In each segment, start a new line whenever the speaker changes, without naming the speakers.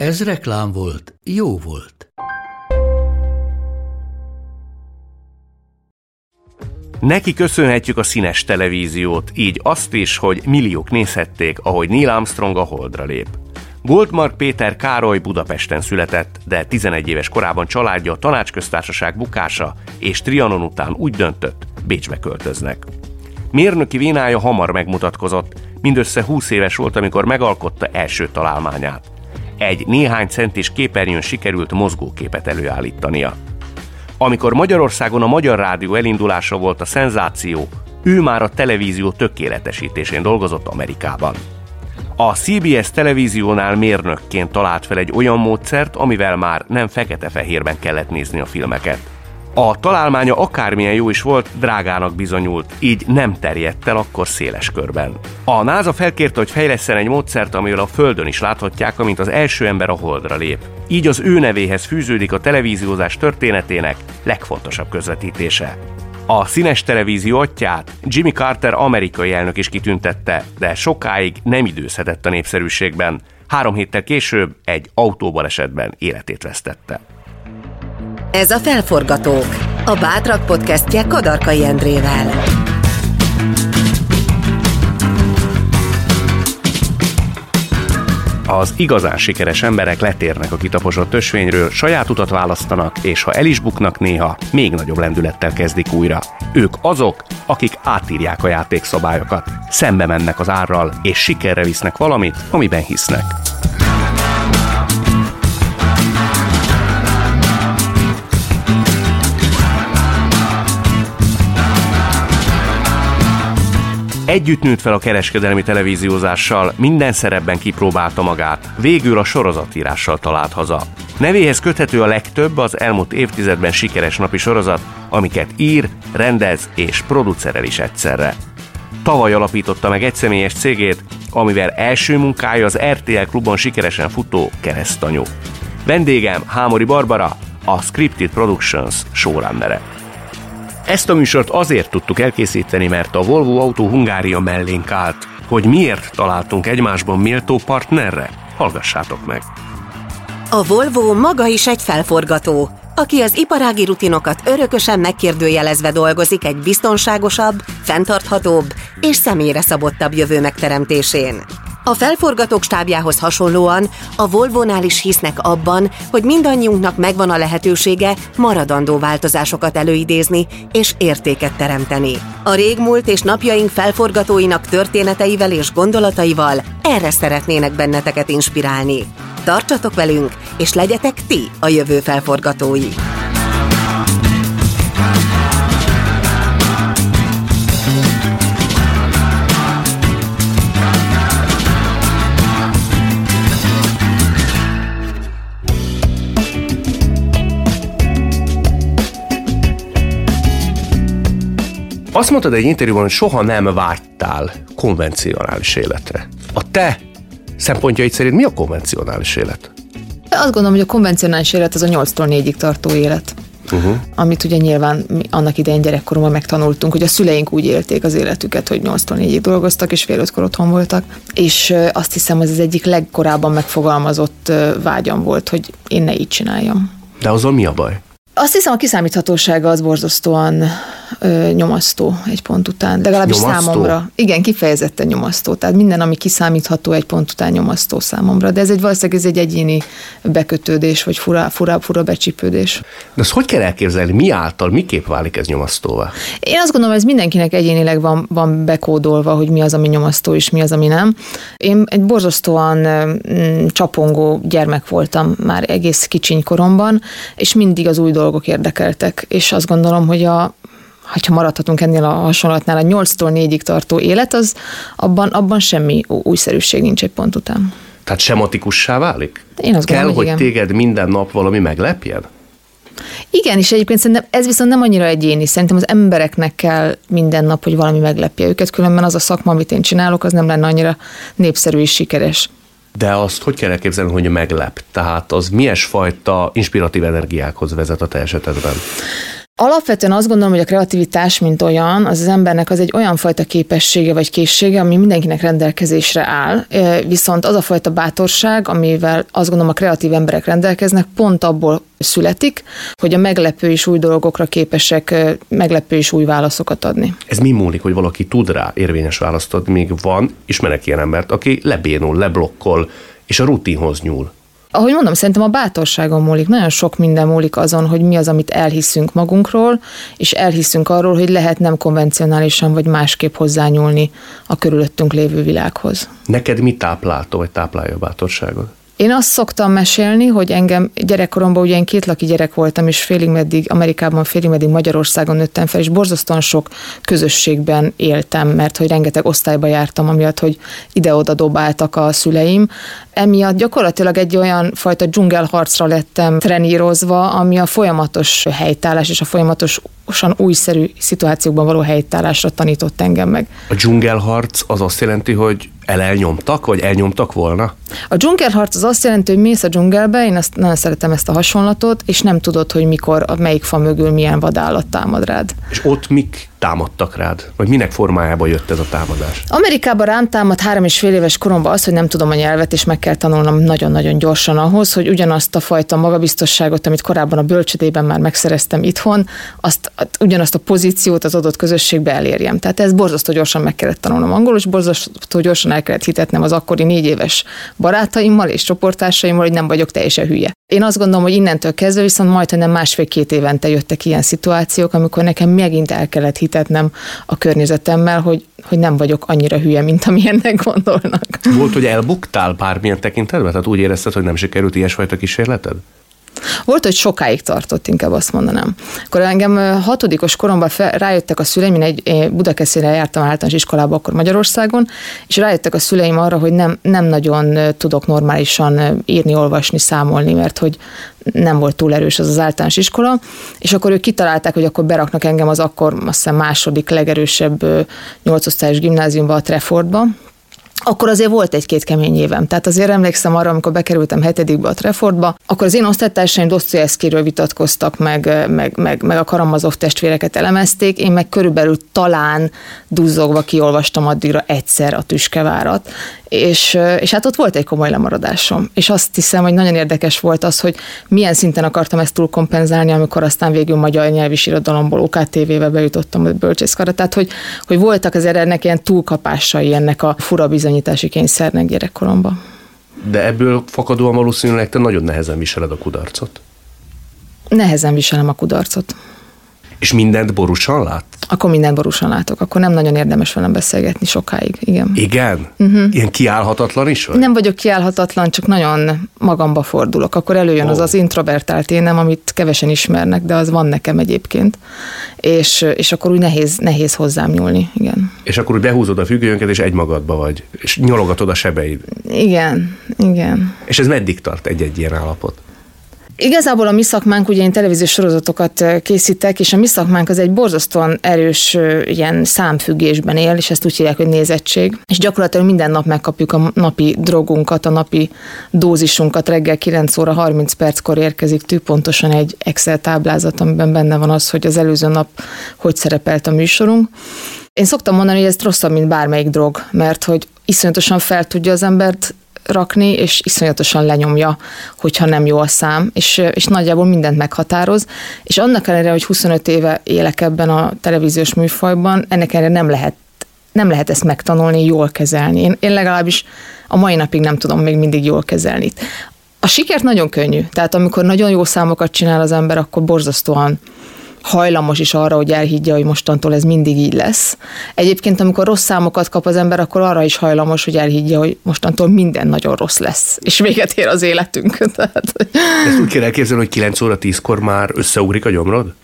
Ez reklám volt, jó volt.
Neki köszönhetjük a színes televíziót, így azt is, hogy milliók nézhették, ahogy Neil Armstrong a holdra lép. Goldmark Péter Károly Budapesten született, de 11 éves korában családja a tanácsköztársaság bukása és Trianon után úgy döntött, Bécsbe költöznek. Mérnöki vénája hamar megmutatkozott, mindössze 20 éves volt, amikor megalkotta első találmányát. Egy néhány centis képernyőn sikerült mozgóképet előállítania. Amikor Magyarországon a Magyar Rádió elindulása volt a szenzáció, ő már a televízió tökéletesítésén dolgozott Amerikában. A CBS televíziónál mérnökként talált fel egy olyan módszert, amivel már nem fekete-fehérben kellett nézni a filmeket. A találmánya akármilyen jó is volt, drágának bizonyult, így nem terjedt el akkor széles körben. A NASA felkérte, hogy fejleszten egy módszert, amivel a Földön is láthatják, amint az első ember a Holdra lép. Így az ő nevéhez fűződik a televíziózás történetének legfontosabb közvetítése. A színes televízió atyát Jimmy Carter amerikai elnök is kitüntette, de sokáig nem időzhetett a népszerűségben. Három héttel később egy autóbalesetben életét vesztette.
Ez a Felforgatók, a Bátrak podcastje Kadarkai Endrével.
Az igazán sikeres emberek letérnek a kitaposott ösvényről, saját utat választanak, és ha el is buknak néha, még nagyobb lendülettel kezdik újra. Ők azok, akik átírják a játékszabályokat, szembe mennek az árral, és sikerre visznek valamit, amiben hisznek. Együtt nőtt fel a kereskedelmi televíziózással, minden szerepben kipróbálta magát, végül a sorozatírással talált haza. Nevéhez köthető a legtöbb az elmúlt évtizedben sikeres napi sorozat, amiket ír, rendez és producerel is egyszerre. Tavaly alapította meg egy személyes cégét, amivel első munkája az RTL klubon sikeresen futó keresztanyú. Vendégem Hámori Barbara, a Scripted Productions showrunnere. Ezt a műsort azért tudtuk elkészíteni, mert a Volvo Autó Hungária mellénk állt. Hogy miért találtunk egymásban méltó partnerre? Hallgassátok meg!
A Volvo maga is egy felforgató, aki az iparági rutinokat örökösen megkérdőjelezve dolgozik egy biztonságosabb, fenntarthatóbb és személyre szabottabb jövő megteremtésén. A felforgatók stábjához hasonlóan a Volvo-nál is hisznek abban, hogy mindannyiunknak megvan a lehetősége maradandó változásokat előidézni és értéket teremteni. A régmúlt és napjaink felforgatóinak történeteivel és gondolataival erre szeretnének benneteket inspirálni. Tartsatok velünk, és legyetek ti a jövő felforgatói!
Azt mondtad egy interjúban, hogy soha nem vágytál konvencionális életre. A te szempontjaid szerint mi a konvencionális élet?
Azt gondolom, hogy a konvencionális élet az a 8-tól 4-ig tartó élet. Uh-huh. Amit ugye nyilván mi annak idején gyerekkoromban megtanultunk, hogy a szüleink úgy élték az életüket, hogy 8-tól 4-ig dolgoztak, és fél ötkor otthon voltak. És azt hiszem, ez az egyik legkorábban megfogalmazott vágyam volt, hogy én ne így csináljam.
De azon mi a baj?
Azt hiszem, a kiszámíthatósága az borzasztóan ö, nyomasztó egy pont után, de legalábbis
Nyomasztó?
számomra. Igen, kifejezetten nyomasztó. Tehát minden, ami kiszámítható egy pont után nyomasztó számomra. De ez egy valószínűleg ez egy egyéni bekötődés, vagy fura, fura, fura becsípődés.
De ezt hogy kell elképzelni? Mi által, miképp válik ez nyomasztóvá?
Én azt gondolom, ez mindenkinek egyénileg van, van bekódolva, hogy mi az, ami nyomasztó, és mi az, ami nem. Én egy borzasztóan mm, csapongó gyermek voltam már egész kicsiny koromban, és mindig az új dolgok érdekeltek. És azt gondolom, hogy a ha maradhatunk ennél a hasonlatnál, a 8-tól 4-ig tartó élet, az abban, abban semmi újszerűség nincs egy pont után.
Tehát sematikussá válik?
Én azt
Kell,
gondolom,
hogy
igen.
téged minden nap valami meglepjen?
Igen, és egyébként szerintem ez viszont nem annyira egyéni. Szerintem az embereknek kell minden nap, hogy valami meglepje őket, különben az a szakma, amit én csinálok, az nem lenne annyira népszerű és sikeres.
De azt hogy kell elképzelni, hogy meglep? Tehát az milyes fajta inspiratív energiákhoz vezet a te esetedben?
Alapvetően azt gondolom, hogy a kreativitás, mint olyan, az az embernek az egy olyan fajta képessége vagy készsége, ami mindenkinek rendelkezésre áll. Viszont az a fajta bátorság, amivel azt gondolom a kreatív emberek rendelkeznek, pont abból születik, hogy a meglepő és új dolgokra képesek meglepő és új válaszokat adni.
Ez mi múlik, hogy valaki tud rá érvényes választ adni, míg van, ismerek ilyen embert, aki lebénul, leblokkol, és a rutinhoz nyúl.
Ahogy mondom, szerintem a bátorságon múlik. Nagyon sok minden múlik azon, hogy mi az, amit elhiszünk magunkról, és elhiszünk arról, hogy lehet nem konvencionálisan vagy másképp hozzányúlni a körülöttünk lévő világhoz.
Neked mi táplálta, vagy táplálja a bátorságot?
Én azt szoktam mesélni, hogy engem gyerekkoromban, ugye én kétlaki gyerek voltam, és félig meddig Amerikában, félig meddig Magyarországon nőttem fel, és borzasztóan sok közösségben éltem, mert hogy rengeteg osztályba jártam, amiatt, hogy ide-oda dobáltak a szüleim. Emiatt gyakorlatilag egy olyan fajta dzsungelharcra lettem trenírozva, ami a folyamatos helytállás és a folyamatosan újszerű szituációkban való helytállásra tanított engem meg.
A dzsungelharc az azt jelenti, hogy elelnyomtak, vagy elnyomtak volna?
A dzsungelharc az azt jelenti, hogy mész a dzsungelbe, én azt nagyon szeretem ezt a hasonlatot, és nem tudod, hogy mikor, a melyik fa mögül milyen vadállat támad rád.
És ott mik támadtak rád? Vagy minek formájában jött ez a támadás?
Amerikában rám támad három és fél éves koromban az, hogy nem tudom a nyelvet, és meg kell tanulnom nagyon-nagyon gyorsan ahhoz, hogy ugyanazt a fajta magabiztosságot, amit korábban a bölcsödében már megszereztem itthon, azt, ugyanazt a pozíciót az adott közösségbe elérjem. Tehát ez borzasztó gyorsan meg kellett tanulnom angolul, és borzasztó gyorsan el kellett hitetnem az akkori négy éves barátaimmal és csoportársaimmal, hogy nem vagyok teljesen hülye. Én azt gondolom, hogy innentől kezdve viszont majd, hogy nem másfél-két évente jöttek ilyen szituációk, amikor nekem megint el kellett hitetnem a környezetemmel, hogy, hogy nem vagyok annyira hülye, mint amilyennek gondolnak.
Volt, hogy elbuktál bármilyen tekintetben? Tehát úgy érezted, hogy nem sikerült ilyesfajta kísérleted?
Volt, hogy sokáig tartott, inkább azt mondanám. Akkor engem hatodikos koromban fel, rájöttek a szüleim, én egy Budakeszére jártam általános iskolába akkor Magyarországon, és rájöttek a szüleim arra, hogy nem, nem nagyon tudok normálisan írni, olvasni, számolni, mert hogy nem volt túl erős az az általános iskola, és akkor ők kitalálták, hogy akkor beraknak engem az akkor azt hiszem második legerősebb nyolcosztályos gimnáziumba, a Trefordba, akkor azért volt egy-két kemény évem. Tehát azért emlékszem arra, amikor bekerültem hetedikbe a Trefordba, akkor az én osztálytársaim Dostoyevskyről vitatkoztak, meg, meg, meg, meg a Karamazov testvéreket elemezték, én meg körülbelül talán duzzogva kiolvastam addigra egyszer a tüskevárat, és, és hát ott volt egy komoly lemaradásom. És azt hiszem, hogy nagyon érdekes volt az, hogy milyen szinten akartam ezt túlkompenzálni, amikor aztán végül magyar nyelvi irodalomból OKTV-be bejutottam a bölcsészkarra. Tehát, hogy, hogy voltak azért ennek ilyen túlkapásai ennek a fura bizonyítási kényszernek gyerekkoromban.
De ebből fakadóan valószínűleg te nagyon nehezen viseled a kudarcot.
Nehezen viselem a kudarcot.
És mindent borúsan lát?
Akkor mindent borúsan látok. Akkor nem nagyon érdemes velem beszélgetni sokáig. Igen.
Igen? Uh-huh. Ilyen kiállhatatlan is vagy?
Nem vagyok kiállhatatlan, csak nagyon magamba fordulok. Akkor előjön oh. az az introvertált énem, amit kevesen ismernek, de az van nekem egyébként. És, és akkor úgy nehéz, nehéz hozzám nyúlni. Igen.
És akkor úgy behúzod a függönyöket, és egymagadba vagy. És nyologatod a sebeid.
Igen, igen.
És ez meddig tart egy-egy ilyen állapot?
Igazából a mi szakmánk, ugye én televíziós sorozatokat készítek, és a mi szakmánk az egy borzasztóan erős ilyen számfüggésben él, és ezt úgy hívják, hogy nézettség. És gyakorlatilag minden nap megkapjuk a napi drogunkat, a napi dózisunkat, reggel 9 óra 30 perckor érkezik tű pontosan egy Excel táblázat, amiben benne van az, hogy az előző nap hogy szerepelt a műsorunk. Én szoktam mondani, hogy ez rosszabb, mint bármelyik drog, mert hogy iszonyatosan fel tudja az embert rakni, és iszonyatosan lenyomja, hogyha nem jó a szám, és, és nagyjából mindent meghatároz, és annak ellenére, hogy 25 éve élek ebben a televíziós műfajban, ennek ellenére nem lehet nem lehet ezt megtanulni, jól kezelni. Én, én legalábbis a mai napig nem tudom még mindig jól kezelni. A sikert nagyon könnyű, tehát amikor nagyon jó számokat csinál az ember, akkor borzasztóan hajlamos is arra, hogy elhiggye, hogy mostantól ez mindig így lesz. Egyébként, amikor rossz számokat kap az ember, akkor arra is hajlamos, hogy elhiggye, hogy mostantól minden nagyon rossz lesz, és véget ér az életünk. Tehát...
Ezt úgy kell elképzelni, hogy 9 óra 10-kor már összeugrik a gyomrod?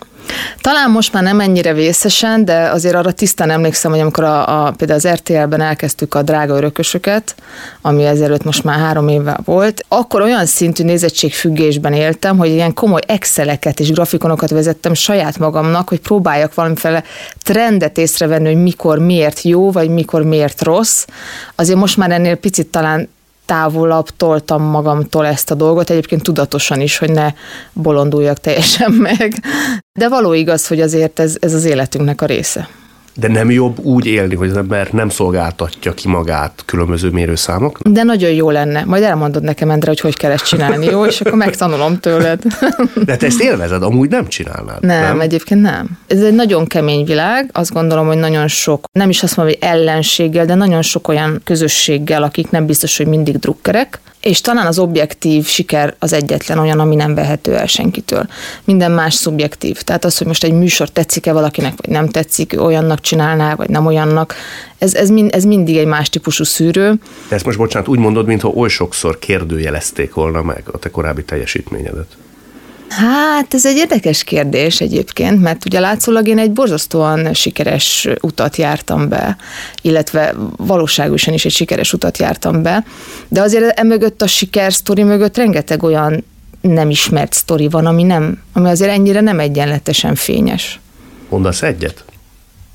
Talán most már nem ennyire vészesen, de azért arra tisztán emlékszem, hogy amikor a, a, például az RTL-ben elkezdtük a drága örökösöket, ami ezelőtt most már három évvel volt, akkor olyan szintű nézettségfüggésben éltem, hogy ilyen komoly exceleket és grafikonokat vezettem saját magamnak, hogy próbáljak valamiféle trendet észrevenni, hogy mikor miért jó, vagy mikor miért rossz. Azért most már ennél picit talán távolabb toltam magamtól ezt a dolgot, egyébként tudatosan is, hogy ne bolonduljak teljesen meg. De való igaz, hogy azért ez, ez az életünknek a része.
De nem jobb úgy élni, hogy az ember nem szolgáltatja ki magát különböző mérőszámok?
De nagyon jó lenne. Majd elmondod nekem, Endre, hogy hogy kell ezt csinálni, jó? És akkor megtanulom tőled.
De te ezt élvezed, amúgy nem csinálnád.
Nem, nem, egyébként nem. Ez egy nagyon kemény világ, azt gondolom, hogy nagyon sok, nem is azt mondom, hogy ellenséggel, de nagyon sok olyan közösséggel, akik nem biztos, hogy mindig drukkerek, és talán az objektív siker az egyetlen olyan, ami nem vehető el senkitől. Minden más szubjektív. Tehát az, hogy most egy műsor tetszik-e valakinek, vagy nem tetszik, olyannak csinálná, vagy nem olyannak, ez, ez, mind, ez mindig egy más típusú szűrő.
De ezt most bocsánat, úgy mondod, mintha oly sokszor kérdőjelezték volna meg a te korábbi teljesítményedet.
Hát ez egy érdekes kérdés egyébként, mert ugye látszólag én egy borzasztóan sikeres utat jártam be, illetve valóságosan is egy sikeres utat jártam be, de azért emögött a siker sztori mögött rengeteg olyan nem ismert sztori van, ami, nem, ami azért ennyire nem egyenletesen fényes.
Mondasz egyet?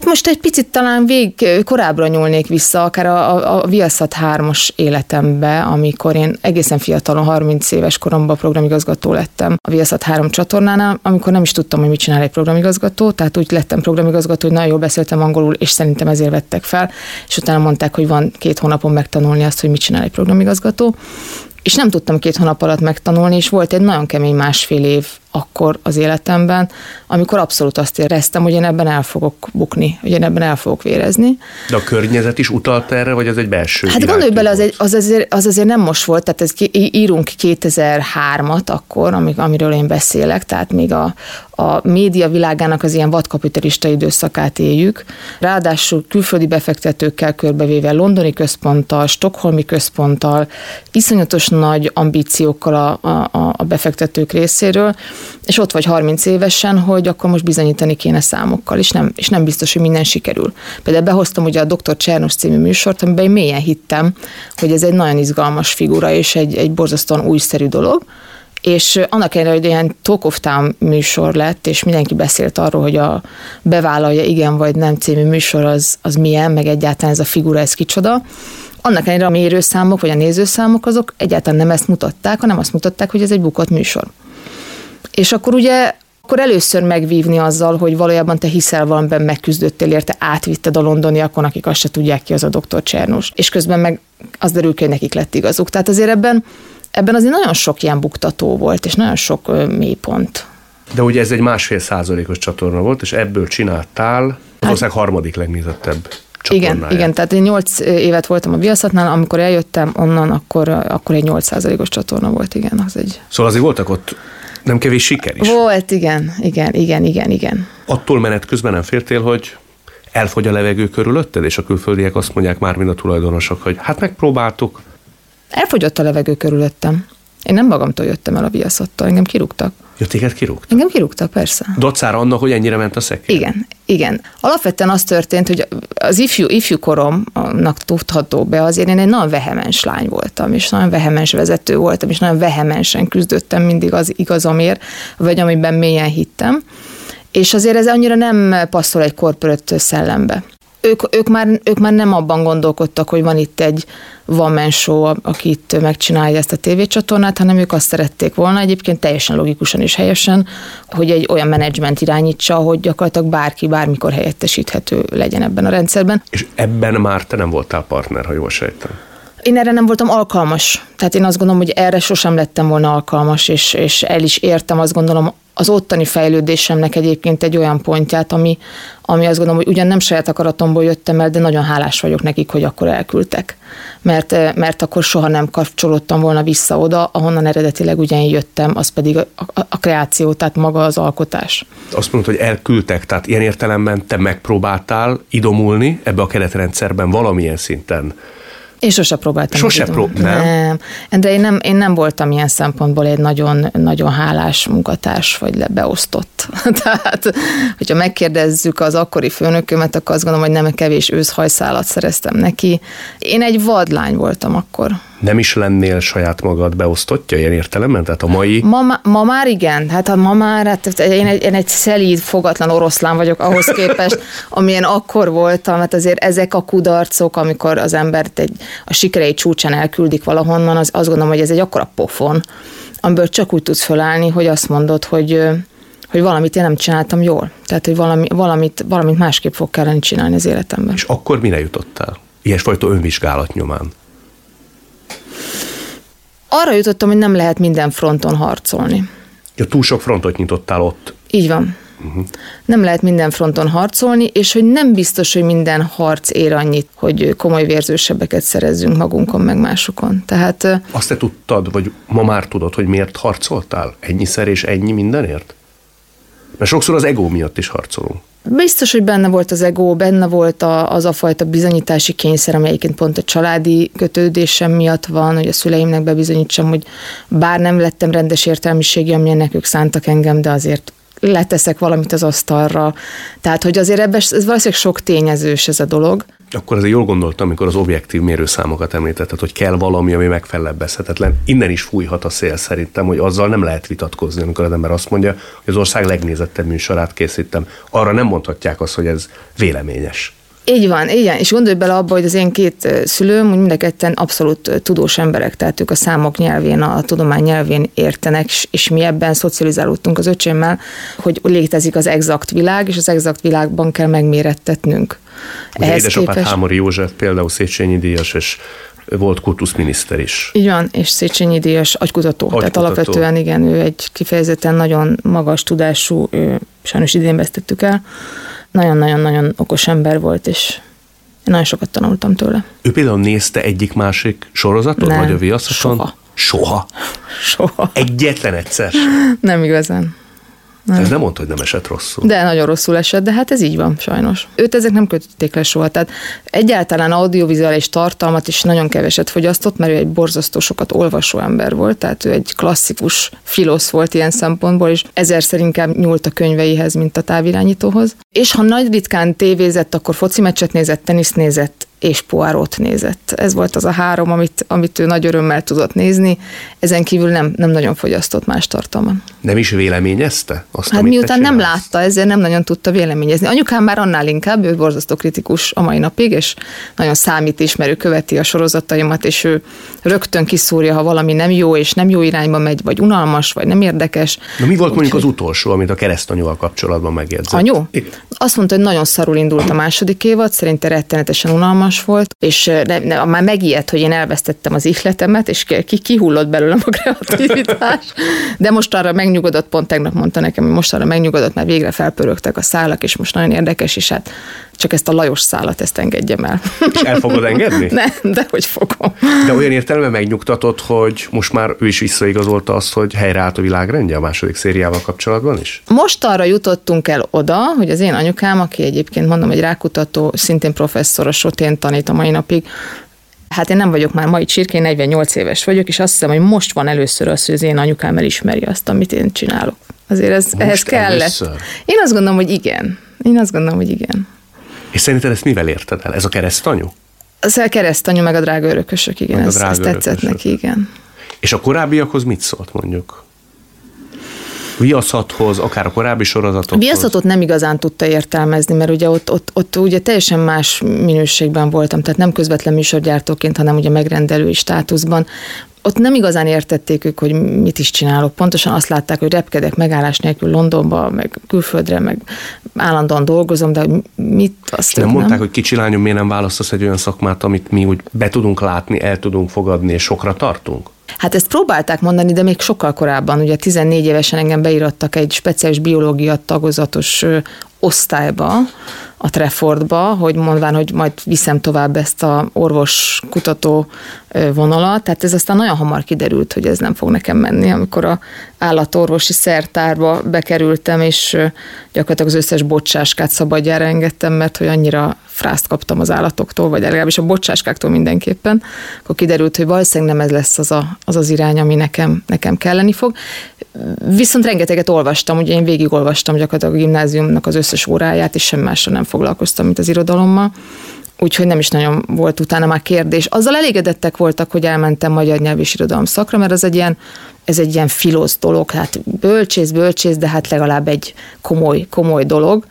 Most egy picit talán vég korábbra nyúlnék vissza, akár a, a, a Viaszat 3-as életembe, amikor én egészen fiatalon, 30 éves koromban programigazgató lettem a Viaszat 3 csatornánál, amikor nem is tudtam, hogy mit csinál egy programigazgató, tehát úgy lettem programigazgató, hogy nagyon jól beszéltem angolul, és szerintem ezért vettek fel, és utána mondták, hogy van két hónapon megtanulni azt, hogy mit csinál egy programigazgató, és nem tudtam két hónap alatt megtanulni, és volt egy nagyon kemény másfél év akkor az életemben, amikor abszolút azt éreztem, hogy én ebben el fogok bukni, hogy én ebben el fogok vérezni.
De a környezet is utalt erre, vagy ez egy belső
Hát gondolj bele, az, egy, az, azért, az azért nem most volt, tehát ez, írunk 2003-at akkor, amiről én beszélek, tehát még a, a média világának az ilyen vadkapitalista időszakát éljük. Ráadásul külföldi befektetőkkel körbevéve londoni központtal, stokholmi központtal, iszonyatos nagy ambíciókkal a, a, a befektetők részéről, és ott vagy 30 évesen, hogy akkor most bizonyítani kéne számokkal, és nem, és nem biztos, hogy minden sikerül. Például behoztam ugye a Dr. Csernos című műsort, amiben én mélyen hittem, hogy ez egy nagyon izgalmas figura, és egy, egy borzasztóan újszerű dolog, és annak ellenére, hogy ilyen Talk of Time műsor lett, és mindenki beszélt arról, hogy a bevállalja igen vagy nem című műsor az, az milyen, meg egyáltalán ez a figura, ez kicsoda. Annak ellenére a mérőszámok, vagy a nézőszámok azok egyáltalán nem ezt mutatták, hanem azt mutatták, hogy ez egy bukott műsor. És akkor ugye akkor először megvívni azzal, hogy valójában te hiszel valamiben, megküzdöttél érte, átvitted a londoniakon, akik azt se tudják ki az a doktor Csernus. És közben meg az derül ki, hogy nekik lett igazuk. Tehát azért ebben, ebben azért nagyon sok ilyen buktató volt, és nagyon sok mélypont.
De ugye ez egy másfél százalékos csatorna volt, és ebből csináltál az ország harmadik legnézettebb
igen, igen, tehát én 8 évet voltam a Viaszatnál, amikor eljöttem onnan, akkor, akkor egy 8%-os csatorna volt, igen. Az egy...
Szóval azért voltak ott nem kevés siker is.
Volt, igen, igen, igen, igen, igen.
Attól menet közben nem féltél, hogy elfogy a levegő körülötted, és a külföldiek azt mondják már, mind a tulajdonosok, hogy hát megpróbáltuk.
Elfogyott a levegő körülöttem. Én nem magamtól jöttem el a viaszattal, engem kirúgtak.
Ja, téged kirúgtak?
Engem kirúgtak, persze.
Docára annak, hogy ennyire ment a szekér?
Igen, igen. Alapvetően az történt, hogy az ifjú, ifjú koromnak tudható be, azért én egy nagyon vehemens lány voltam, és nagyon vehemens vezető voltam, és nagyon vehemensen küzdöttem mindig az igazomért, vagy amiben mélyen hittem. És azért ez annyira nem passzol egy korporate szellembe ők, ők, már, ők már nem abban gondolkodtak, hogy van itt egy man show, aki itt megcsinálja ezt a tévécsatornát, hanem ők azt szerették volna, egyébként teljesen logikusan és helyesen, hogy egy olyan menedzsment irányítsa, hogy gyakorlatilag bárki bármikor helyettesíthető legyen ebben a rendszerben.
És ebben már te nem voltál partner, ha jól sejtem.
Én erre nem voltam alkalmas. Tehát én azt gondolom, hogy erre sosem lettem volna alkalmas, és, és el is értem azt gondolom az ottani fejlődésemnek egyébként egy olyan pontját, ami, ami azt gondolom, hogy ugyan nem saját akaratomból jöttem el, de nagyon hálás vagyok nekik, hogy akkor elküldtek. Mert, eh, mert akkor soha nem kapcsolódtam volna vissza oda, ahonnan eredetileg ugyan jöttem, az pedig a, a, a kreáció, tehát maga az alkotás.
Azt mondod, hogy elküldtek, tehát ilyen értelemben te megpróbáltál idomulni ebbe a keretrendszerben valamilyen szinten
Én sose próbáltam.
Sose prób- nem?
nem. De én nem, én nem voltam ilyen szempontból egy nagyon, nagyon hálás munkatárs, vagy beosztott. Tehát, hogyha megkérdezzük az akkori főnökömet, akkor azt gondolom, hogy nem kevés őszhajszálat szereztem neki. Én egy vadlány voltam akkor
nem is lennél saját magad beosztottja ilyen értelemben? Tehát a mai...
Ma, ma már igen, hát a ma már, hát én egy, én egy szelíd, fogatlan oroszlán vagyok ahhoz képest, amilyen akkor voltam, hát azért ezek a kudarcok, amikor az embert egy, a sikerei csúcsán elküldik valahonnan, az, azt gondolom, hogy ez egy akkora pofon, amiből csak úgy tudsz fölállni, hogy azt mondod, hogy hogy valamit én nem csináltam jól. Tehát, hogy valami, valamit, valamit másképp fog kellene csinálni az életemben.
És akkor mire jutottál? Ilyesfajta önvizsgálat nyomán
arra jutottam, hogy nem lehet minden fronton harcolni.
Ja, túl sok frontot nyitottál ott.
Így van. Uh-huh. Nem lehet minden fronton harcolni, és hogy nem biztos, hogy minden harc ér annyit, hogy komoly vérzősebbeket szerezzünk magunkon, meg másokon. Tehát...
Azt te tudtad, vagy ma már tudod, hogy miért harcoltál? Ennyiszer és ennyi mindenért? Mert sokszor az ego miatt is harcolunk.
Biztos, hogy benne volt az ego, benne volt a, az a fajta bizonyítási kényszer, amelyiként pont a családi kötődésem miatt van, hogy a szüleimnek bebizonyítsam, hogy bár nem lettem rendes értelmiségi, amilyennek ők szántak engem, de azért leteszek valamit az asztalra. Tehát, hogy azért ebben ez valószínűleg sok tényezős ez a dolog.
Akkor azért jól gondoltam, amikor az objektív mérőszámokat említetted, hogy kell valami, ami megfelebbezhetetlen. Innen is fújhat a szél szerintem, hogy azzal nem lehet vitatkozni, amikor az ember azt mondja, hogy az ország legnézettebb műsorát készítem. Arra nem mondhatják azt, hogy ez véleményes.
Így van, igen, és gondolj bele abba, hogy az én két szülőm, hogy mind a ketten abszolút tudós emberek, tehát ők a számok nyelvén, a tudomány nyelvén értenek, és mi ebben szocializálódtunk az öcsémmel, hogy létezik az exakt világ, és az exakt világban kell megmérettetnünk.
Ugye Ehhez édesapád képest... Hámori József például Széchenyi díjas, és volt kultuszminiszter is.
Így van, és Széchenyi díjas agykutató. agykutató. Tehát alapvetően igen, ő egy kifejezetten nagyon magas tudású, ő, sajnos idén vesztettük el, nagyon-nagyon-nagyon okos ember volt, és én nagyon sokat tanultam tőle.
Ő például nézte egyik-másik sorozatot, Nem, vagy a viaszoson?
Soha.
Soha?
Soha.
Egyetlen egyszer?
Nem igazán.
Nem. Ez nem mondta, hogy nem esett rosszul.
De nagyon rosszul esett, de hát ez így van, sajnos. Őt ezek nem kötötték le soha. Tehát egyáltalán audiovizuális tartalmat is nagyon keveset fogyasztott, mert ő egy borzasztó sokat olvasó ember volt, tehát ő egy klasszikus filosz volt ilyen szempontból, és ezerszer inkább nyúlt a könyveihez, mint a távirányítóhoz. És ha nagy ritkán tévézett, akkor foci meccset nézett, teniszt nézett, és Poirot nézett. Ez volt az a három, amit, amit ő nagy örömmel tudott nézni, ezen kívül nem, nem nagyon fogyasztott más tartalmat.
Nem is véleményezte?
Azt, hát miután nem látta, ezért nem nagyon tudta véleményezni. Anyukám már annál inkább, ő borzasztó kritikus a mai napig, és nagyon számít is, mert ő követi a sorozataimat, és ő rögtön kiszúrja, ha valami nem jó, és nem jó irányba megy, vagy unalmas, vagy nem érdekes.
Na mi volt Úgy, mondjuk az utolsó, amit a keresztanyúval kapcsolatban megjegyzett?
Anyu? Azt mondta, hogy nagyon szarul indult a második évad, szerinte rettenetesen unalmas, unalmas volt, és ne, ne, már megijedt, hogy én elvesztettem az ihletemet, és ki, kihullott belőlem a kreativitás. De most arra megnyugodott, pont tegnap mondta nekem, hogy most arra megnyugodott, mert végre felpörögtek a szálak, és most nagyon érdekes, és hát csak ezt a Lajos szálat, ezt engedjem el.
És el fogod engedni?
Nem, de hogy fogom.
De olyan értelemben megnyugtatott, hogy most már ő is visszaigazolta azt, hogy helyreállt a világrendje a második szériával kapcsolatban is?
Most arra jutottunk el oda, hogy az én anyukám, aki egyébként mondom, hogy rákutató, szintén professzor a Sotén tanít a mai napig, Hát én nem vagyok már mai csirkén, 48 éves vagyok, és azt hiszem, hogy most van először az, hogy az én anyukám elismeri azt, amit én csinálok. Azért ez, ehhez kellett. Először? Én azt gondolom, hogy igen. Én azt gondolom, hogy igen.
És szerinted ezt mivel érted el? Ez a keresztanyu?
Az a keresztanyu, meg a drága örökösök, igen. Meg ez, ez tetszett neki, igen.
És a korábbiakhoz mit szólt mondjuk? Viaszathoz, akár a korábbi sorozatokhoz?
Viaszatot nem igazán tudta értelmezni, mert ugye ott, ott, ott ugye teljesen más minőségben voltam, tehát nem közvetlen műsorgyártóként, hanem ugye megrendelői státuszban ott nem igazán értették ők, hogy mit is csinálok. Pontosan azt látták, hogy repkedek megállás nélkül Londonba, meg külföldre, meg állandóan dolgozom, de mit azt
Nem mondták, nem? hogy kicsi lányom, miért nem választasz egy olyan szakmát, amit mi úgy be tudunk látni, el tudunk fogadni, és sokra tartunk?
Hát ezt próbálták mondani, de még sokkal korábban, ugye 14 évesen engem beírattak egy speciális biológia tagozatos osztályba, a Treffordba, hogy mondván, hogy majd viszem tovább ezt a orvos kutató vonalat, tehát ez aztán nagyon hamar kiderült, hogy ez nem fog nekem menni, amikor a állatorvosi szertárba bekerültem, és gyakorlatilag az összes bocsáskát szabadjára engedtem, mert hogy annyira frászt kaptam az állatoktól, vagy legalábbis a bocsáskáktól mindenképpen, akkor kiderült, hogy valószínűleg nem ez lesz az a, az, az irány, ami nekem, nekem kelleni fog. Viszont rengeteget olvastam, ugye én végigolvastam gyakorlatilag a gimnáziumnak az összes óráját, és semmi másra nem foglalkoztam, mint az irodalommal úgyhogy nem is nagyon volt utána már kérdés. Azzal elégedettek voltak, hogy elmentem magyar nyelv és irodalom szakra, mert az egy ilyen, ez egy ilyen filosz dolog, hát bölcsész, bölcsész, de hát legalább egy komoly, komoly dolog.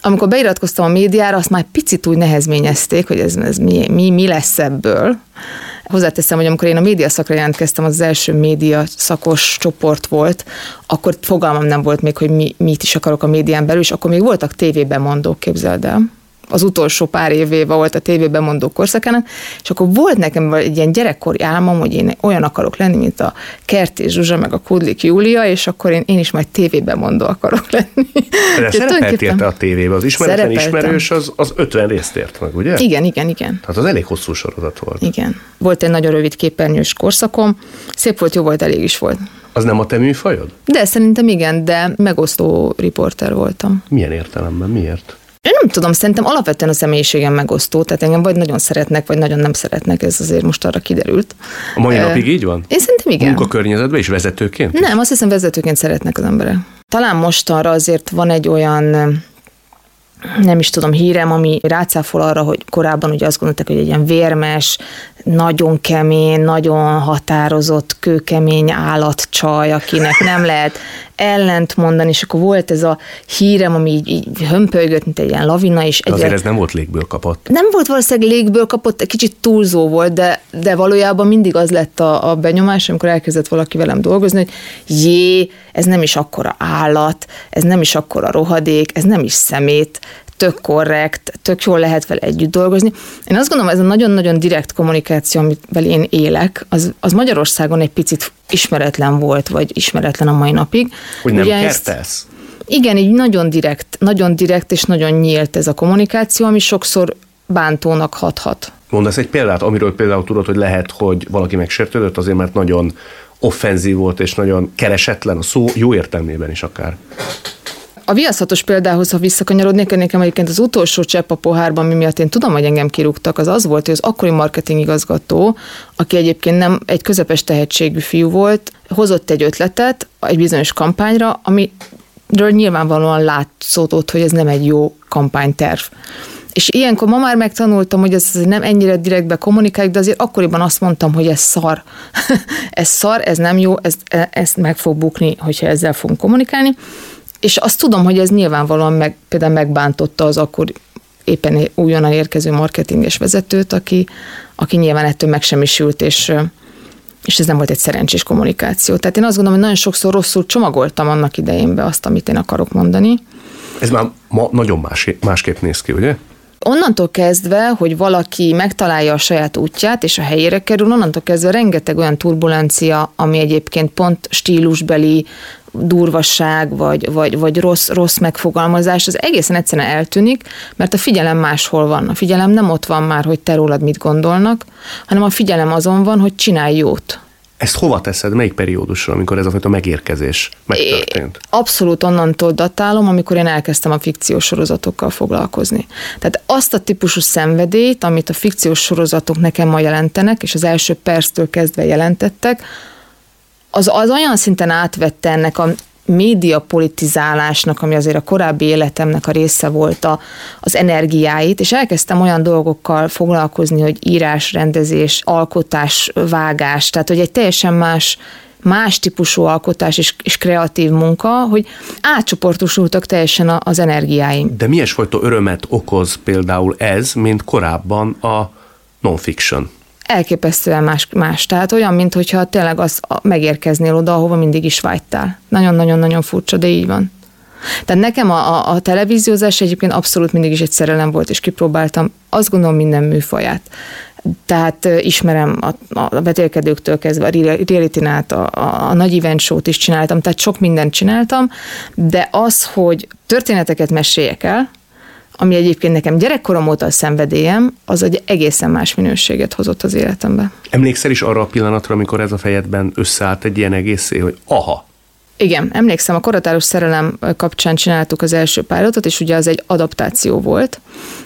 Amikor beiratkoztam a médiára, azt már picit úgy nehezményezték, hogy ez, ez mi, mi, mi lesz ebből. Hozzáteszem, hogy amikor én a média szakra jelentkeztem, az, az első média szakos csoport volt, akkor fogalmam nem volt még, hogy mi, mit is akarok a médián belül, és akkor még voltak tévében mondók, képzeld el az utolsó pár évéve volt a tévében mondó korszakának, és akkor volt nekem egy ilyen gyerekkori álmom, hogy én olyan akarok lenni, mint a Kerti Zsuzsa, meg a Kudlik Júlia, és akkor én, én is majd tévében mondó akarok lenni.
De szerepeltél te a tévébe, az ismeretlen ismerős, az, az 50 részt ért meg, ugye?
Igen, igen, igen.
Tehát az elég hosszú sorozat volt.
Igen. Volt egy nagyon rövid képernyős korszakom, szép volt, jó volt, elég is volt.
Az nem a te műfajod?
De szerintem igen, de megosztó riporter voltam.
Milyen értelemben? Miért?
Én nem tudom, szerintem alapvetően a személyiségem megosztó, tehát engem vagy nagyon szeretnek, vagy nagyon nem szeretnek, ez azért most arra kiderült.
A mai uh, napig így van?
Én szerintem igen.
Munkakörnyezetben is vezetőként?
Nem, azt hiszem vezetőként szeretnek az emberek. Talán mostanra azért van egy olyan nem is tudom, hírem, ami rácáfol arra, hogy korábban ugye azt gondolták, hogy egy ilyen vérmes, nagyon kemény, nagyon határozott, kőkemény állatcsaj, akinek nem lehet ellent mondani, és akkor volt ez a hírem, ami így, így hömpölygött, mint egy ilyen lavina, és
egy azért ez nem volt légből kapott.
Nem volt valószínűleg légből kapott, egy kicsit túlzó volt, de, de valójában mindig az lett a, a benyomás, amikor elkezdett valaki velem dolgozni, hogy jé, ez nem is akkora állat, ez nem is akkora rohadék, ez nem is szemét, tök korrekt, tök jól lehet vele együtt dolgozni. Én azt gondolom, ez a nagyon-nagyon direkt kommunikáció, amivel én élek, az, az Magyarországon egy picit ismeretlen volt, vagy ismeretlen a mai napig.
Hogy nem kertesz?
Igen, így nagyon direkt, nagyon direkt és nagyon nyílt ez a kommunikáció, ami sokszor bántónak hathat.
Mondasz egy példát, amiről például tudod, hogy lehet, hogy valaki megsértődött azért, mert nagyon offenzív volt, és nagyon keresetlen, a szó jó értelmében is akár.
A viaszhatos példához, ha visszakanyarodnék, nekem egyébként az utolsó csepp a pohárban, mi miatt én tudom, hogy engem kirúgtak, az az volt, hogy az akkori marketing igazgató, aki egyébként nem egy közepes tehetségű fiú volt, hozott egy ötletet egy bizonyos kampányra, amiről nyilvánvalóan látszódott, hogy ez nem egy jó kampányterv. És ilyenkor ma már megtanultam, hogy ez nem ennyire direktbe kommunikáljuk, de azért akkoriban azt mondtam, hogy ez szar. ez szar, ez nem jó, ez, ezt meg fog bukni, hogyha ezzel fogunk kommunikálni és azt tudom, hogy ez nyilvánvalóan meg, például megbántotta az akkor éppen újonnan érkező marketinges vezetőt, aki, aki nyilván ettől megsemmisült, és, és ez nem volt egy szerencsés kommunikáció. Tehát én azt gondolom, hogy nagyon sokszor rosszul csomagoltam annak idején be azt, amit én akarok mondani.
Ez már ma nagyon más, másképp néz ki, ugye?
Onnantól kezdve, hogy valaki megtalálja a saját útját, és a helyére kerül, onnantól kezdve rengeteg olyan turbulencia, ami egyébként pont stílusbeli, durvasság, vagy, vagy, vagy rossz, rossz megfogalmazás, az egészen egyszerűen eltűnik, mert a figyelem máshol van. A figyelem nem ott van már, hogy te rólad mit gondolnak, hanem a figyelem azon van, hogy csinálj jót.
Ezt hova teszed, melyik periódusra, amikor ez a fajta megérkezés megtörtént?
Abszolút onnantól datálom, amikor én elkezdtem a fikciós sorozatokkal foglalkozni. Tehát azt a típusú szenvedélyt, amit a fikciós sorozatok nekem ma jelentenek, és az első perctől kezdve jelentettek, az, az olyan szinten átvette ennek a média politizálásnak, ami azért a korábbi életemnek a része volt a, az energiáit, és elkezdtem olyan dolgokkal foglalkozni, hogy írás, rendezés, alkotás, vágás, tehát hogy egy teljesen más más típusú alkotás és, és kreatív munka, hogy átcsoportosultak teljesen az energiáim.
De milyen fajta örömet okoz például ez, mint korábban a non-fiction?
Elképesztően más, más. Tehát olyan, mintha tényleg az megérkeznél oda, ahova mindig is vágytál. Nagyon-nagyon-nagyon furcsa, de így van. Tehát nekem a, a, a televíziózás egyébként abszolút mindig is egy szerelem volt, és kipróbáltam azt gondolom minden műfaját. Tehát ismerem a, a betélkedőktől kezdve a reality a, a, a nagy event show-t is csináltam, tehát sok mindent csináltam, de az, hogy történeteket meséljek el, ami egyébként nekem gyerekkorom óta a szenvedélyem, az egy egészen más minőséget hozott az életembe.
Emlékszel is arra a pillanatra, amikor ez a fejedben összeállt egy ilyen egészé, hogy aha,
igen, emlékszem, a korotáros szerelem kapcsán csináltuk az első pályázatot, és ugye az egy adaptáció volt,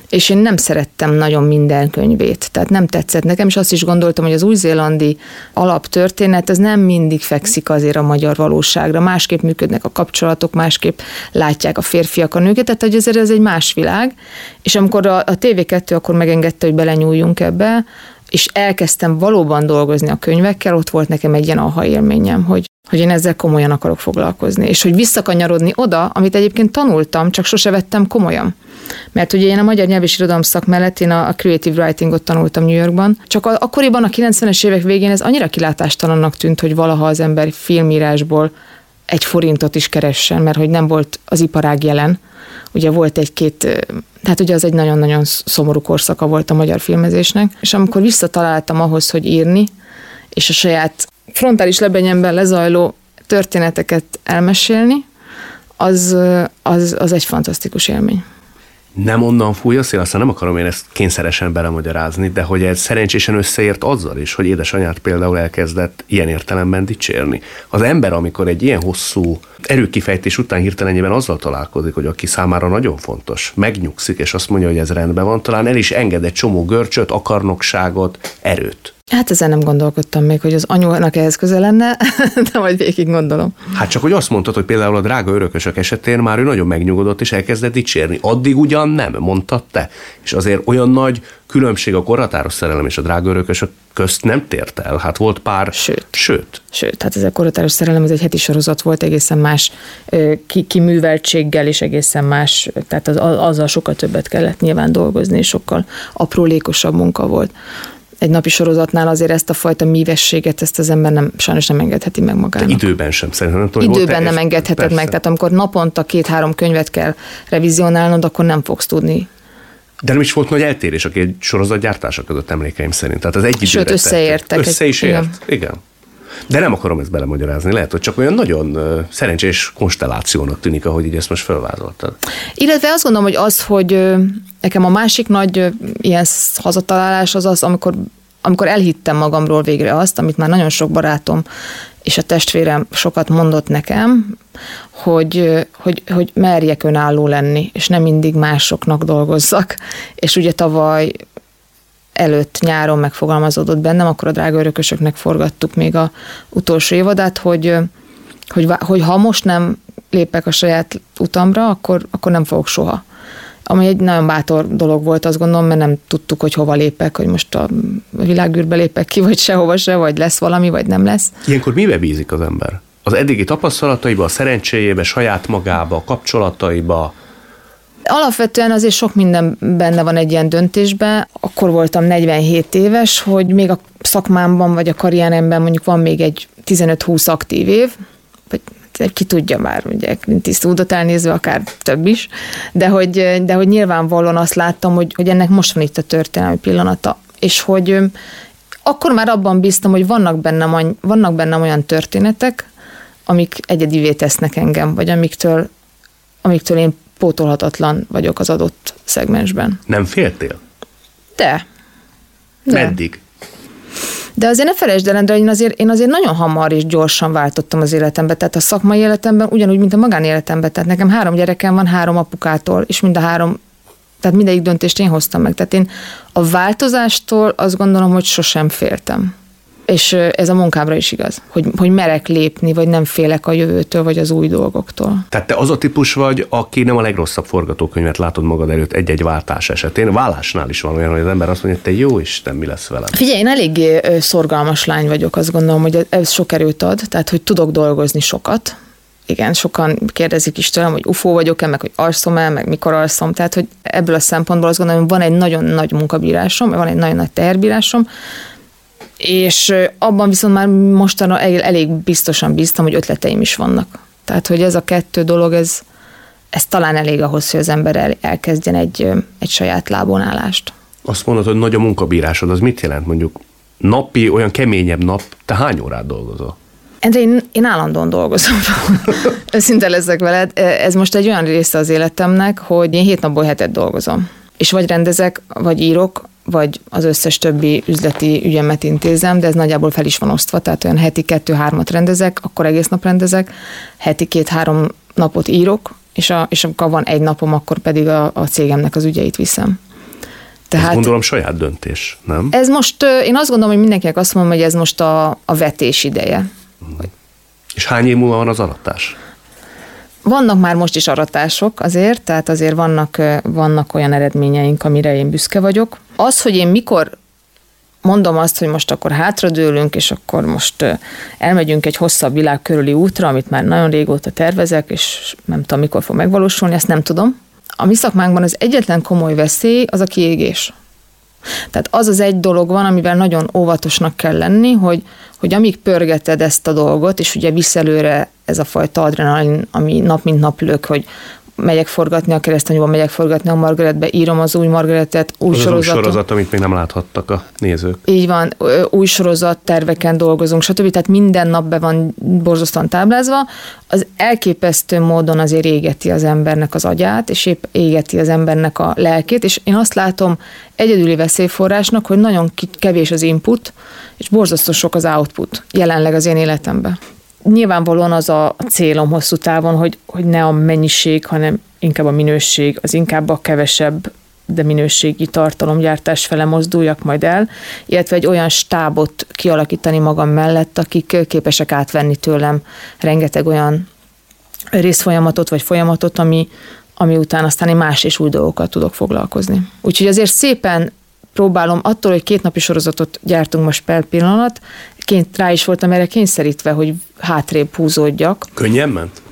és én nem szerettem nagyon minden könyvét, tehát nem tetszett nekem, és azt is gondoltam, hogy az új-zélandi alaptörténet, ez nem mindig fekszik azért a magyar valóságra, másképp működnek a kapcsolatok, másképp látják a férfiak a nőket, tehát hogy ezért ez egy más világ, és amikor a, a TV2 akkor megengedte, hogy belenyúljunk ebbe, és elkezdtem valóban dolgozni a könyvekkel, ott volt nekem egy ilyen aha élményem, hogy, hogy én ezzel komolyan akarok foglalkozni, és hogy visszakanyarodni oda, amit egyébként tanultam, csak sose vettem komolyan. Mert ugye én a magyar nyelv és irodalom szak mellett én a, a creative writingot tanultam New Yorkban, csak a, akkoriban a 90-es évek végén ez annyira kilátástalannak tűnt, hogy valaha az ember filmírásból egy forintot is keressen, mert hogy nem volt az iparág jelen. Ugye volt egy-két, tehát ugye az egy nagyon-nagyon szomorú korszaka volt a magyar filmezésnek, és amikor visszataláltam ahhoz, hogy írni, és a saját frontális lebenyemben lezajló történeteket elmesélni, az, az, az egy fantasztikus élmény
nem onnan fúj a szél, aztán nem akarom én ezt kényszeresen belemagyarázni, de hogy ez szerencsésen összeért azzal is, hogy édesanyát például elkezdett ilyen értelemben dicsérni. Az ember, amikor egy ilyen hosszú erőkifejtés után hirtelenjében azzal találkozik, hogy aki számára nagyon fontos, megnyugszik, és azt mondja, hogy ez rendben van, talán el is enged egy csomó görcsöt, akarnokságot, erőt.
Hát ezen nem gondolkodtam még, hogy az anyunak ehhez köze lenne, de majd végig gondolom.
Hát csak, hogy azt mondtad, hogy például a drága örökösök esetén már ő nagyon megnyugodott, és elkezdett dicsérni. Addig ugyan nem, mondtad te. És azért olyan nagy különbség a korhatáros szerelem és a drága örökösök közt nem tért el. Hát volt pár...
Sőt.
Sőt.
Sőt, hát ez a korhatáros szerelem, ez egy heti sorozat volt, egészen más kiműveltséggel, és egészen más, tehát az, azzal sokkal többet kellett nyilván dolgozni, és sokkal aprólékosabb munka volt egy napi sorozatnál azért ezt a fajta mívességet, ezt az ember nem, sajnos nem engedheti meg magának.
De időben sem szerintem. Nem
tudom, időben nem engedheted persze. meg, tehát amikor naponta két-három könyvet kell revizionálnod, akkor nem fogsz tudni
de nem is volt nagy eltérés a két sorozatgyártása között emlékeim szerint. Tehát az egy
Sőt, összeértek.
Össze is ért. Igen. igen. De nem akarom ezt belemagyarázni. Lehet, hogy csak olyan nagyon szerencsés konstellációnak tűnik, ahogy így ezt most felvázoltad.
Illetve azt gondolom, hogy az, hogy nekem a másik nagy ilyen hazatalálás az az, amikor amikor elhittem magamról végre azt, amit már nagyon sok barátom és a testvérem sokat mondott nekem, hogy, hogy, hogy merjek önálló lenni, és nem mindig másoknak dolgozzak. És ugye tavaly előtt nyáron megfogalmazódott bennem, akkor a drága örökösöknek forgattuk még a utolsó évadát, hogy, hogy, hogy ha most nem lépek a saját utamra, akkor, akkor nem fogok soha. Ami egy nagyon bátor dolog volt, azt gondolom, mert nem tudtuk, hogy hova lépek, hogy most a világűrbe lépek ki, vagy sehova se, vagy lesz valami, vagy nem lesz.
Ilyenkor mibe bízik az ember? Az eddigi tapasztalataiba, a szerencséjébe, saját magába, a kapcsolataiba,
Alapvetően azért sok minden benne van egy ilyen döntésben. Akkor voltam 47 éves, hogy még a szakmámban vagy a karrieremben mondjuk van még egy 15-20 aktív év, ki tudja már, ugye Clint Eastwoodot elnézve akár több is, de hogy, de hogy nyilvánvalóan azt láttam, hogy, hogy ennek most van itt a történelmi pillanata, és hogy akkor már abban bíztam, hogy vannak bennem, vannak bennem olyan történetek, amik egyedivé tesznek engem, vagy amiktől, amiktől én pótolhatatlan vagyok az adott szegmensben.
Nem féltél?
De.
de. Meddig?
De azért ne felejtsd el, Endre, én azért, én azért nagyon hamar és gyorsan váltottam az életembe, tehát a szakmai életemben ugyanúgy, mint a magánéletemben. Tehát nekem három gyerekem van három apukától, és mind a három tehát mindegyik döntést én hoztam meg. Tehát én a változástól azt gondolom, hogy sosem féltem és ez a munkámra is igaz, hogy, hogy merek lépni, vagy nem félek a jövőtől, vagy az új dolgoktól.
Tehát te az a típus vagy, aki nem a legrosszabb forgatókönyvet látod magad előtt egy-egy váltás esetén. Vállásnál is van olyan, hogy az ember azt mondja, hogy te jó Isten, mi lesz velem.
Figyelj, én eléggé szorgalmas lány vagyok, azt gondolom, hogy ez sok erőt ad, tehát hogy tudok dolgozni sokat, igen, sokan kérdezik is tőlem, hogy ufó vagyok-e, meg hogy alszom-e, meg mikor alszom. Tehát, hogy ebből a szempontból azt gondolom, hogy van egy nagyon nagy munkabírásom, van egy nagyon nagy teherbírásom, és abban viszont már mostanra elég biztosan bíztam, hogy ötleteim is vannak. Tehát, hogy ez a kettő dolog, ez, ez talán elég ahhoz, hogy az ember el, elkezdjen egy, egy saját lábon állást.
Azt mondod, hogy nagy a munkabírásod, az mit jelent mondjuk? Napi, olyan keményebb nap, te hány órát dolgozol?
Endre, én, én állandóan dolgozom. Őszinte leszek veled. Ez most egy olyan része az életemnek, hogy én hét napból hetet dolgozom. És vagy rendezek, vagy írok, vagy az összes többi üzleti ügyemet intézem, de ez nagyjából fel is van osztva, tehát olyan heti kettő-hármat rendezek, akkor egész nap rendezek, heti két-három napot írok, és, a, és amikor van egy napom, akkor pedig a, a cégemnek az ügyeit viszem.
Tehát, ez gondolom saját döntés, nem?
Ez most, én azt gondolom, hogy mindenkinek azt mondom, hogy ez most a, a vetés ideje. Hmm.
És hány év múlva van az aratás?
Vannak már most is aratások azért, tehát azért vannak, vannak olyan eredményeink, amire én büszke vagyok. Az, hogy én mikor mondom azt, hogy most akkor hátradőlünk, és akkor most elmegyünk egy hosszabb világ körüli útra, amit már nagyon régóta tervezek, és nem tudom, mikor fog megvalósulni, ezt nem tudom. A mi szakmánkban az egyetlen komoly veszély az a kiégés. Tehát az az egy dolog van, amivel nagyon óvatosnak kell lenni, hogy, hogy amíg pörgeted ezt a dolgot, és ugye visz előre ez a fajta adrenalin, ami nap mint nap lök, hogy megyek forgatni a keresztanyúban, megyek forgatni a Margaretbe, írom az új Margaretet, új
az
sorozatot.
új sorozat, amit még nem láthattak a nézők.
Így van, új sorozat, terveken dolgozunk, stb. Tehát minden nap be van borzasztóan táblázva. Az elképesztő módon azért égeti az embernek az agyát, és épp égeti az embernek a lelkét, és én azt látom egyedüli veszélyforrásnak, hogy nagyon kevés az input, és borzasztó sok az output jelenleg az én életemben nyilvánvalóan az a célom hosszú távon, hogy, hogy ne a mennyiség, hanem inkább a minőség, az inkább a kevesebb de minőségi tartalomgyártás fele mozduljak majd el, illetve egy olyan stábot kialakítani magam mellett, akik képesek átvenni tőlem rengeteg olyan részfolyamatot vagy folyamatot, ami, ami után aztán én más és új dolgokat tudok foglalkozni. Úgyhogy azért szépen próbálom attól, hogy két napi sorozatot gyártunk most per pillanat, ként rá is voltam erre kényszerítve, hogy hátrébb húzódjak.
Könnyen ment?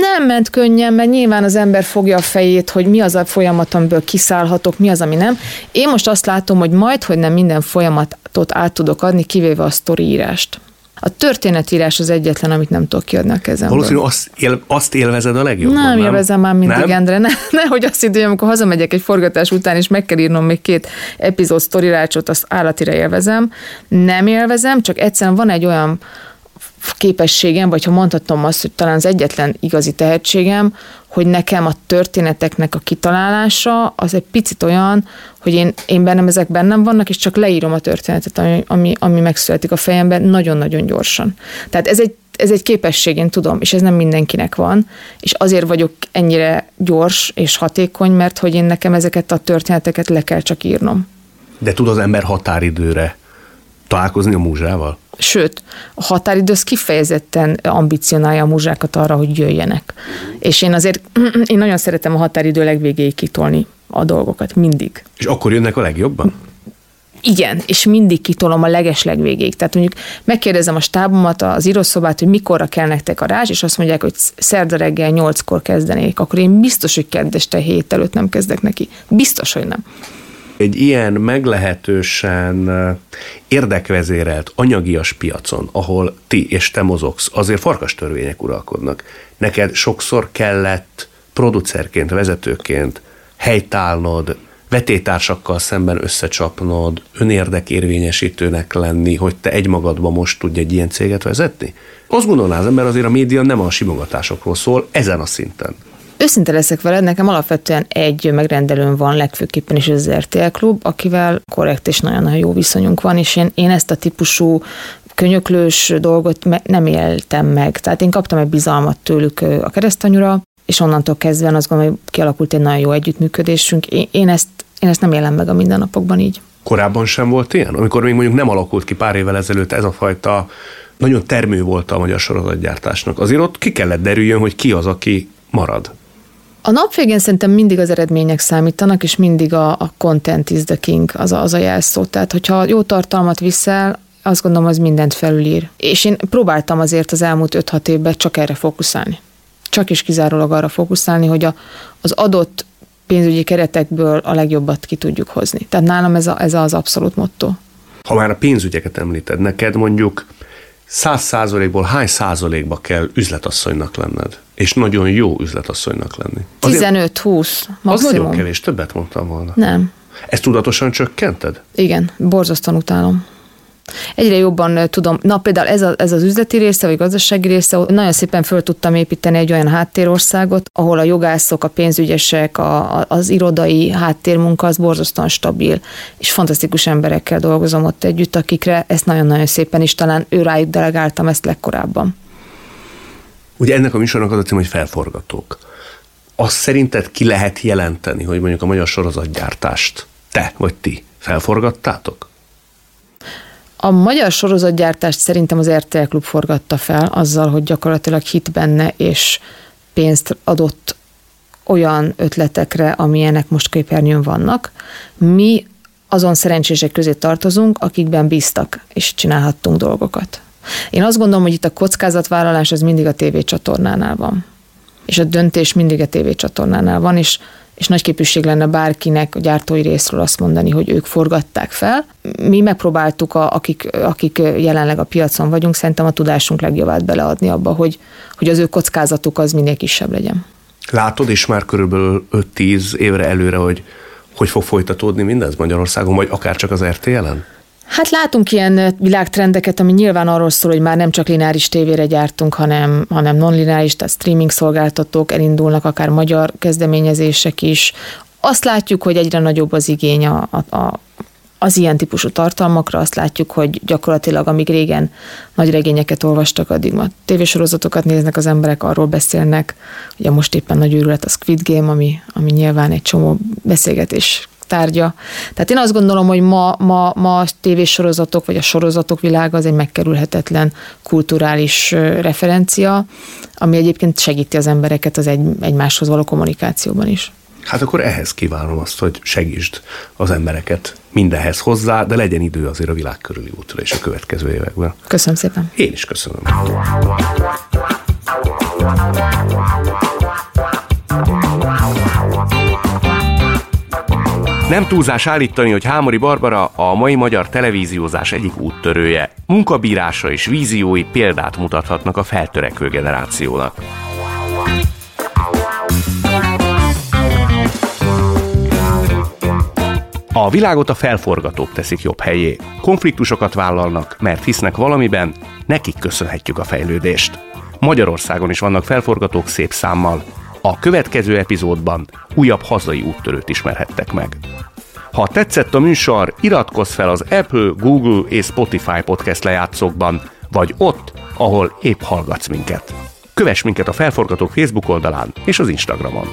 Nem ment könnyen, mert nyilván az ember fogja a fejét, hogy mi az a folyamat, amiből kiszállhatok, mi az, ami nem. Én most azt látom, hogy majd, hogy nem minden folyamatot át tudok adni, kivéve a sztoriírást. A történetírás az egyetlen, amit nem tudok kiadni a kezemből.
Valószínűleg azt, él, azt élvezed a legjobban,
nem? Nem élvezem már mindig, nem? Endre. Ne, nehogy azt hogy amikor hazamegyek egy forgatás után, és meg kell írnom még két epizód sztorirácsot, azt állatira élvezem. Nem élvezem, csak egyszerűen van egy olyan képességem, vagy ha mondhatom azt, hogy talán az egyetlen igazi tehetségem, hogy nekem a történeteknek a kitalálása az egy picit olyan, hogy én, én bennem ezek bennem vannak, és csak leírom a történetet, ami, ami, ami megszületik a fejemben nagyon-nagyon gyorsan. Tehát ez egy ez egy képesség, én tudom, és ez nem mindenkinek van, és azért vagyok ennyire gyors és hatékony, mert hogy én nekem ezeket a történeteket le kell csak írnom.
De tud az ember határidőre találkozni a múzsával?
Sőt, a határidő az kifejezetten ambicionálja a múzsákat arra, hogy jöjjenek. És én azért, én nagyon szeretem a határidő legvégéig kitolni a dolgokat, mindig.
És akkor jönnek a legjobban?
Igen, és mindig kitolom a leges legvégéig. Tehát mondjuk megkérdezem a stábomat, az írószobát, hogy mikorra kell nektek a rázs, és azt mondják, hogy szerda reggel nyolckor kezdenék, akkor én biztos, hogy kedd este hét előtt nem kezdek neki. Biztos, hogy nem
egy ilyen meglehetősen érdekvezérelt anyagias piacon, ahol ti és te mozogsz, azért farkastörvények uralkodnak. Neked sokszor kellett producerként, vezetőként helytállnod, vetétársakkal szemben összecsapnod, önérdekérvényesítőnek lenni, hogy te egymagadban most tudj egy ilyen céget vezetni? Azt gondolná az ember, azért a média nem a simogatásokról szól ezen a szinten.
Őszinte leszek veled, nekem alapvetően egy megrendelőm van, legfőképpen is az RTL Klub, akivel korrekt és nagyon-nagyon jó viszonyunk van, és én, én ezt a típusú könyöklős dolgot nem éltem meg. Tehát én kaptam egy bizalmat tőlük a keresztanyura, és onnantól kezdve azt gondolom, hogy kialakult egy nagyon jó együttműködésünk. Én, én, ezt, én ezt nem élem meg a mindennapokban így.
Korábban sem volt ilyen? Amikor még mondjuk nem alakult ki pár évvel ezelőtt ez a fajta nagyon termő volt a magyar sorozatgyártásnak. Azért ott ki kellett derüljön, hogy ki az, aki marad.
A nap végén szerintem mindig az eredmények számítanak, és mindig a, a content is the king, az a, az a jelszó. Tehát, hogyha jó tartalmat viszel, azt gondolom, az mindent felülír. És én próbáltam azért az elmúlt 5-6 évben csak erre fókuszálni. Csak is kizárólag arra fókuszálni, hogy a, az adott pénzügyi keretekből a legjobbat ki tudjuk hozni. Tehát nálam ez, a, ez az abszolút motto.
Ha már a pénzügyeket említed, neked mondjuk száz százalékból hány százalékba kell üzletasszonynak lenned? És nagyon jó üzletasszonynak lenni.
15-20 maximum.
Az nagyon kevés, többet mondtam volna.
Nem.
Ezt tudatosan csökkented?
Igen, borzasztóan utálom. Egyre jobban tudom, na például ez, a, ez az üzleti része, vagy gazdasági része, nagyon szépen föl tudtam építeni egy olyan háttérországot, ahol a jogászok, a pénzügyesek, a, az irodai háttérmunka az borzasztóan stabil, és fantasztikus emberekkel dolgozom ott együtt, akikre ezt nagyon-nagyon szépen is talán ő rájuk delegáltam ezt legkorábban.
Ugye ennek a műsornak az a cím, hogy felforgatók. Azt szerinted ki lehet jelenteni, hogy mondjuk a magyar sorozatgyártást Te vagy ti felforgattátok?
A magyar sorozatgyártást szerintem az RTL Klub forgatta fel azzal, hogy gyakorlatilag hit benne és pénzt adott olyan ötletekre, amilyenek most képernyőn vannak. Mi azon szerencsések közé tartozunk, akikben bíztak, és csinálhattunk dolgokat. Én azt gondolom, hogy itt a kockázatvállalás az mindig a tévécsatornánál van. És a döntés mindig a tévécsatornánál van, és és nagy képűség lenne bárkinek a gyártói részről azt mondani, hogy ők forgatták fel. Mi megpróbáltuk, a, akik, akik jelenleg a piacon vagyunk, szerintem a tudásunk legjobbát beleadni abba, hogy, hogy az ő kockázatuk az minél kisebb legyen.
Látod is már körülbelül 5-10 évre előre, hogy hogy fog folytatódni mindez Magyarországon, vagy akár csak az RTL-en?
Hát látunk ilyen világtrendeket, ami nyilván arról szól, hogy már nem csak lineáris tévére gyártunk, hanem, hanem non-lineáris, tehát streaming szolgáltatók elindulnak, akár magyar kezdeményezések is. Azt látjuk, hogy egyre nagyobb az igény a, a, a az ilyen típusú tartalmakra azt látjuk, hogy gyakorlatilag amíg régen nagy regényeket olvastak, addig ma tévésorozatokat néznek az emberek, arról beszélnek. Ugye most éppen nagy őrület a Squid Game, ami, ami nyilván egy csomó beszélgetés tárgya. Tehát én azt gondolom, hogy ma, ma, ma a tévésorozatok, vagy a sorozatok világa az egy megkerülhetetlen kulturális referencia, ami egyébként segíti az embereket az egy, egymáshoz való kommunikációban is.
Hát akkor ehhez kívánom azt, hogy segítsd az embereket mindenhez hozzá, de legyen idő azért a világ körüli útra és a következő években.
Köszönöm szépen.
Én is köszönöm. Nem túlzás állítani, hogy Hámori Barbara a mai magyar televíziózás egyik úttörője. Munkabírása és víziói példát mutathatnak a feltörekvő generációnak. A világot a felforgatók teszik jobb helyé. Konfliktusokat vállalnak, mert hisznek valamiben, nekik köszönhetjük a fejlődést. Magyarországon is vannak felforgatók szép számmal. A következő epizódban újabb hazai úttörőt ismerhettek meg. Ha tetszett a műsor, iratkozz fel az Apple, Google és Spotify podcast lejátszókban, vagy ott, ahol épp hallgatsz minket. Kövess minket a Felforgatók Facebook oldalán és az Instagramon.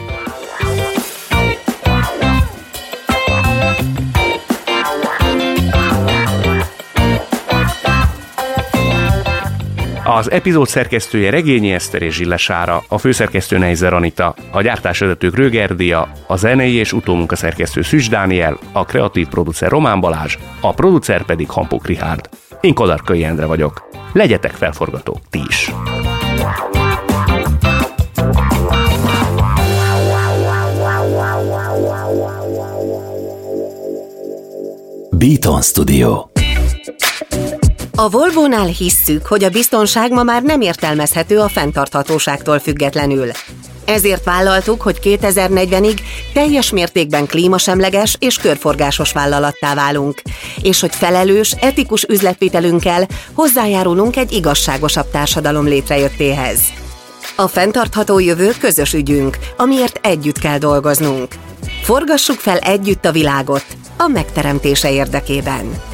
Az epizód szerkesztője Regényi Eszter és Zsillesára, a főszerkesztő Neizer Anita, a gyártásvezetők Rögerdia, a zenei és utómunkaszerkesztő Szűs Dániel, a kreatív producer Román Balázs, a producer pedig Hampuk Rihárd. Én Kadarkai Endre vagyok. Legyetek felforgatók ti is!
Beaton Studio
a Volvo-nál hisszük, hogy a biztonság ma már nem értelmezhető a fenntarthatóságtól függetlenül. Ezért vállaltuk, hogy 2040-ig teljes mértékben klímasemleges és körforgásos vállalattá válunk, és hogy felelős, etikus üzletvitelünkkel hozzájárulunk egy igazságosabb társadalom létrejöttéhez. A fenntartható jövő közös ügyünk, amiért együtt kell dolgoznunk. Forgassuk fel együtt a világot a megteremtése érdekében.